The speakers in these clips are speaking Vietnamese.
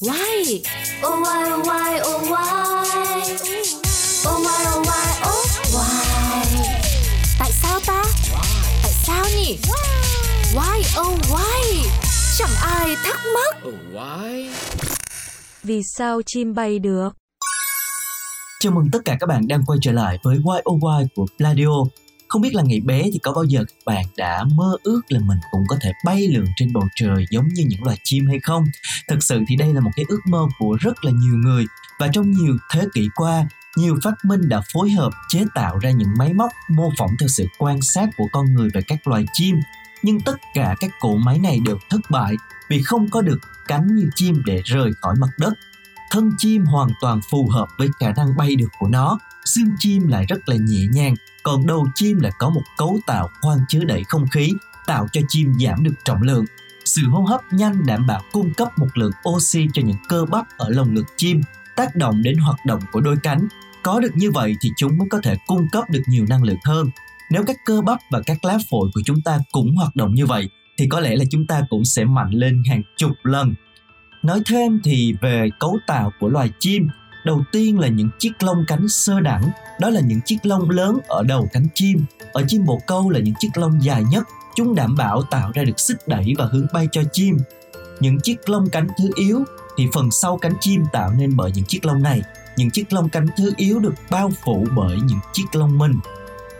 Why? Oh why oh why oh why Oh why oh why oh why Tại sao ta? Tại sao nhỉ? Why oh why? Chẳng ai thắc mắc. Oh, why? Vì sao chim bay được? Chào mừng tất cả các bạn đang quay trở lại với Why Oh Why của Pladio. Không biết là ngày bé thì có bao giờ các bạn đã mơ ước là mình cũng có thể bay lượn trên bầu trời giống như những loài chim hay không? Thực sự thì đây là một cái ước mơ của rất là nhiều người và trong nhiều thế kỷ qua, nhiều phát minh đã phối hợp chế tạo ra những máy móc mô phỏng theo sự quan sát của con người về các loài chim. Nhưng tất cả các cỗ máy này đều thất bại vì không có được cánh như chim để rời khỏi mặt đất thân chim hoàn toàn phù hợp với khả năng bay được của nó, xương chim lại rất là nhẹ nhàng, còn đầu chim lại có một cấu tạo khoang chứa đẩy không khí, tạo cho chim giảm được trọng lượng. Sự hô hấp nhanh đảm bảo cung cấp một lượng oxy cho những cơ bắp ở lồng ngực chim, tác động đến hoạt động của đôi cánh. Có được như vậy thì chúng mới có thể cung cấp được nhiều năng lượng hơn. Nếu các cơ bắp và các lá phổi của chúng ta cũng hoạt động như vậy, thì có lẽ là chúng ta cũng sẽ mạnh lên hàng chục lần. Nói thêm thì về cấu tạo của loài chim, đầu tiên là những chiếc lông cánh sơ đẳng, đó là những chiếc lông lớn ở đầu cánh chim. Ở chim bồ câu là những chiếc lông dài nhất, chúng đảm bảo tạo ra được sức đẩy và hướng bay cho chim. Những chiếc lông cánh thứ yếu thì phần sau cánh chim tạo nên bởi những chiếc lông này. Những chiếc lông cánh thứ yếu được bao phủ bởi những chiếc lông mình.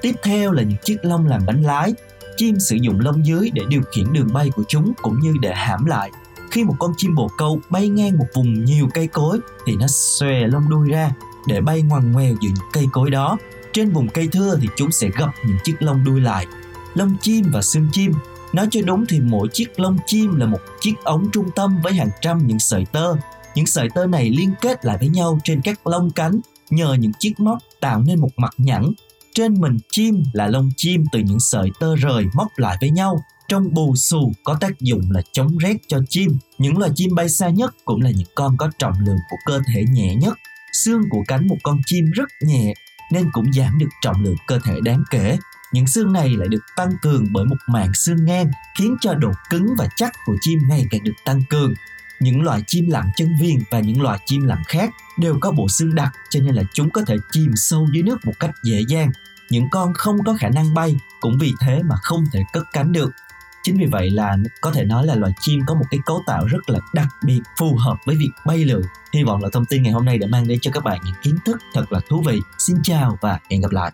Tiếp theo là những chiếc lông làm bánh lái. Chim sử dụng lông dưới để điều khiển đường bay của chúng cũng như để hãm lại khi một con chim bồ câu bay ngang một vùng nhiều cây cối thì nó xòe lông đuôi ra để bay ngoằn ngoèo giữa những cây cối đó. Trên vùng cây thưa thì chúng sẽ gập những chiếc lông đuôi lại. Lông chim và xương chim Nói cho đúng thì mỗi chiếc lông chim là một chiếc ống trung tâm với hàng trăm những sợi tơ. Những sợi tơ này liên kết lại với nhau trên các lông cánh nhờ những chiếc móc tạo nên một mặt nhẵn. Trên mình chim là lông chim từ những sợi tơ rời móc lại với nhau trong bù xù có tác dụng là chống rét cho chim. Những loài chim bay xa nhất cũng là những con có trọng lượng của cơ thể nhẹ nhất. Xương của cánh một con chim rất nhẹ, nên cũng giảm được trọng lượng cơ thể đáng kể. Những xương này lại được tăng cường bởi một màng xương ngang, khiến cho độ cứng và chắc của chim ngày càng được tăng cường. Những loài chim lặn chân viền và những loài chim lặn khác đều có bộ xương đặc, cho nên là chúng có thể chìm sâu dưới nước một cách dễ dàng. Những con không có khả năng bay cũng vì thế mà không thể cất cánh được chính vì vậy là có thể nói là loài chim có một cái cấu tạo rất là đặc biệt, phù hợp với việc bay lượn. Hy vọng là thông tin ngày hôm nay đã mang đến cho các bạn những kiến thức thật là thú vị. Xin chào và hẹn gặp lại.